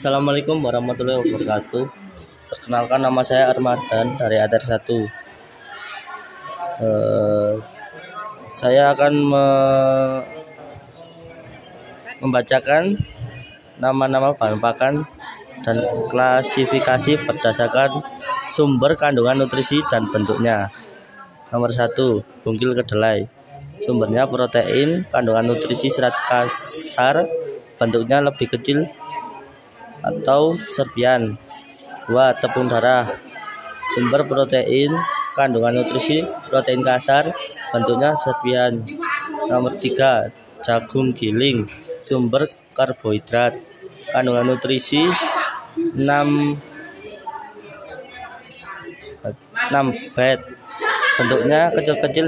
Assalamualaikum warahmatullahi wabarakatuh. Perkenalkan nama saya Armadan dari ATR 1. Eh, saya akan me membacakan nama-nama bahan pakan dan klasifikasi berdasarkan sumber kandungan nutrisi dan bentuknya. Nomor satu, bungkil kedelai. Sumbernya protein, kandungan nutrisi serat kasar, bentuknya lebih kecil atau serpian. 2. Tepung darah. Sumber protein, kandungan nutrisi, protein kasar, bentuknya serpian. Nomor 3. Jagung giling. Sumber karbohidrat. Kandungan nutrisi 6 6 bed. Bentuknya kecil-kecil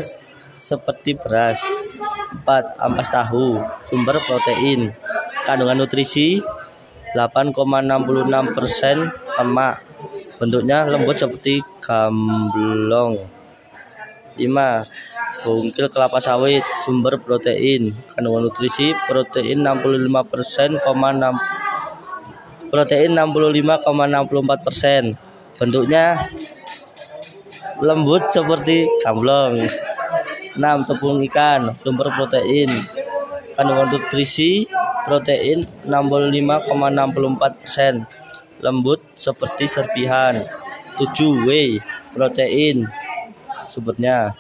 seperti beras. 4. Ampas tahu. Sumber protein. Kandungan nutrisi 8,66% persen lemak. Bentuknya lembut seperti gamblong. 5. Bungkil kelapa sawit, sumber protein, kandungan nutrisi protein 65%, 6 protein 65,64%. persen Bentuknya lembut seperti gamblong. 6. Tepung ikan, sumber protein, kandungan nutrisi protein 65,64%, persen. Lembut seperti serpihan. 7 whey protein. Sumbernya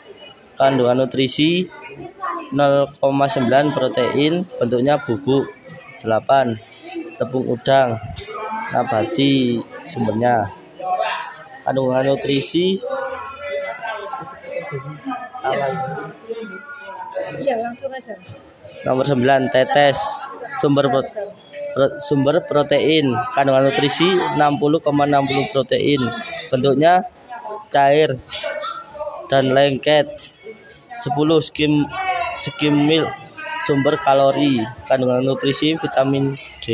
kandungan nutrisi 0,9 protein bentuknya bubuk. 8 tepung udang. Nabati sumbernya. Kandungan nutrisi Iya, langsung aja. nomor 9 tetes sumber sumber protein kandungan nutrisi 60,60 protein. Bentuknya cair dan lengket. 10 skim skim milk sumber kalori kandungan nutrisi vitamin D.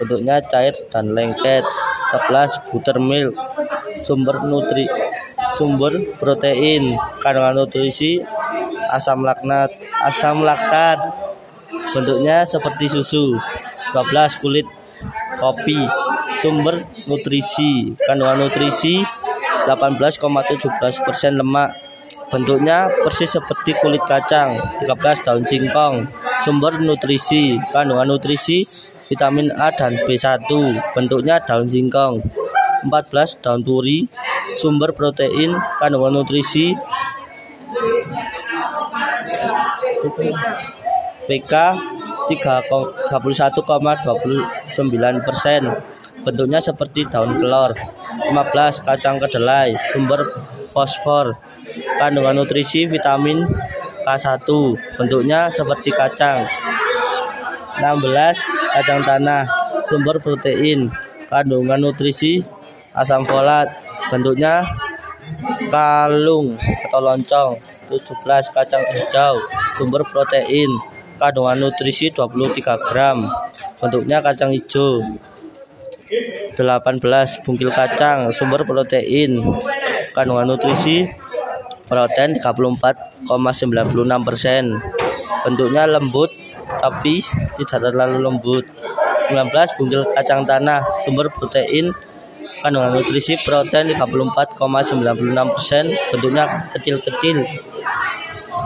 Bentuknya cair dan lengket. 11 buttermilk sumber nutri sumber protein kandungan nutrisi asam laknat asam laktat bentuknya seperti susu 12 kulit kopi sumber nutrisi kandungan nutrisi 18,17% lemak. Bentuknya persis seperti kulit kacang 13 daun singkong. Sumber nutrisi kandungan nutrisi vitamin A dan B1 bentuknya daun singkong 14 daun puri. Sumber protein kandungan nutrisi PK 31,29 persen. Bentuknya seperti daun kelor 15 kacang kedelai sumber fosfor kandungan nutrisi vitamin K1 bentuknya seperti kacang 16 kacang tanah sumber protein kandungan nutrisi asam folat. Bentuknya kalung atau loncong 17 kacang hijau sumber protein kandungan nutrisi 23 gram. Bentuknya kacang hijau. 18 bungkil kacang sumber protein. Kandungan nutrisi protein 34,96 persen. Bentuknya lembut tapi tidak terlalu lembut. 19 bungkil kacang tanah sumber protein. Kandungan nutrisi protein 34,96 persen. Bentuknya kecil-kecil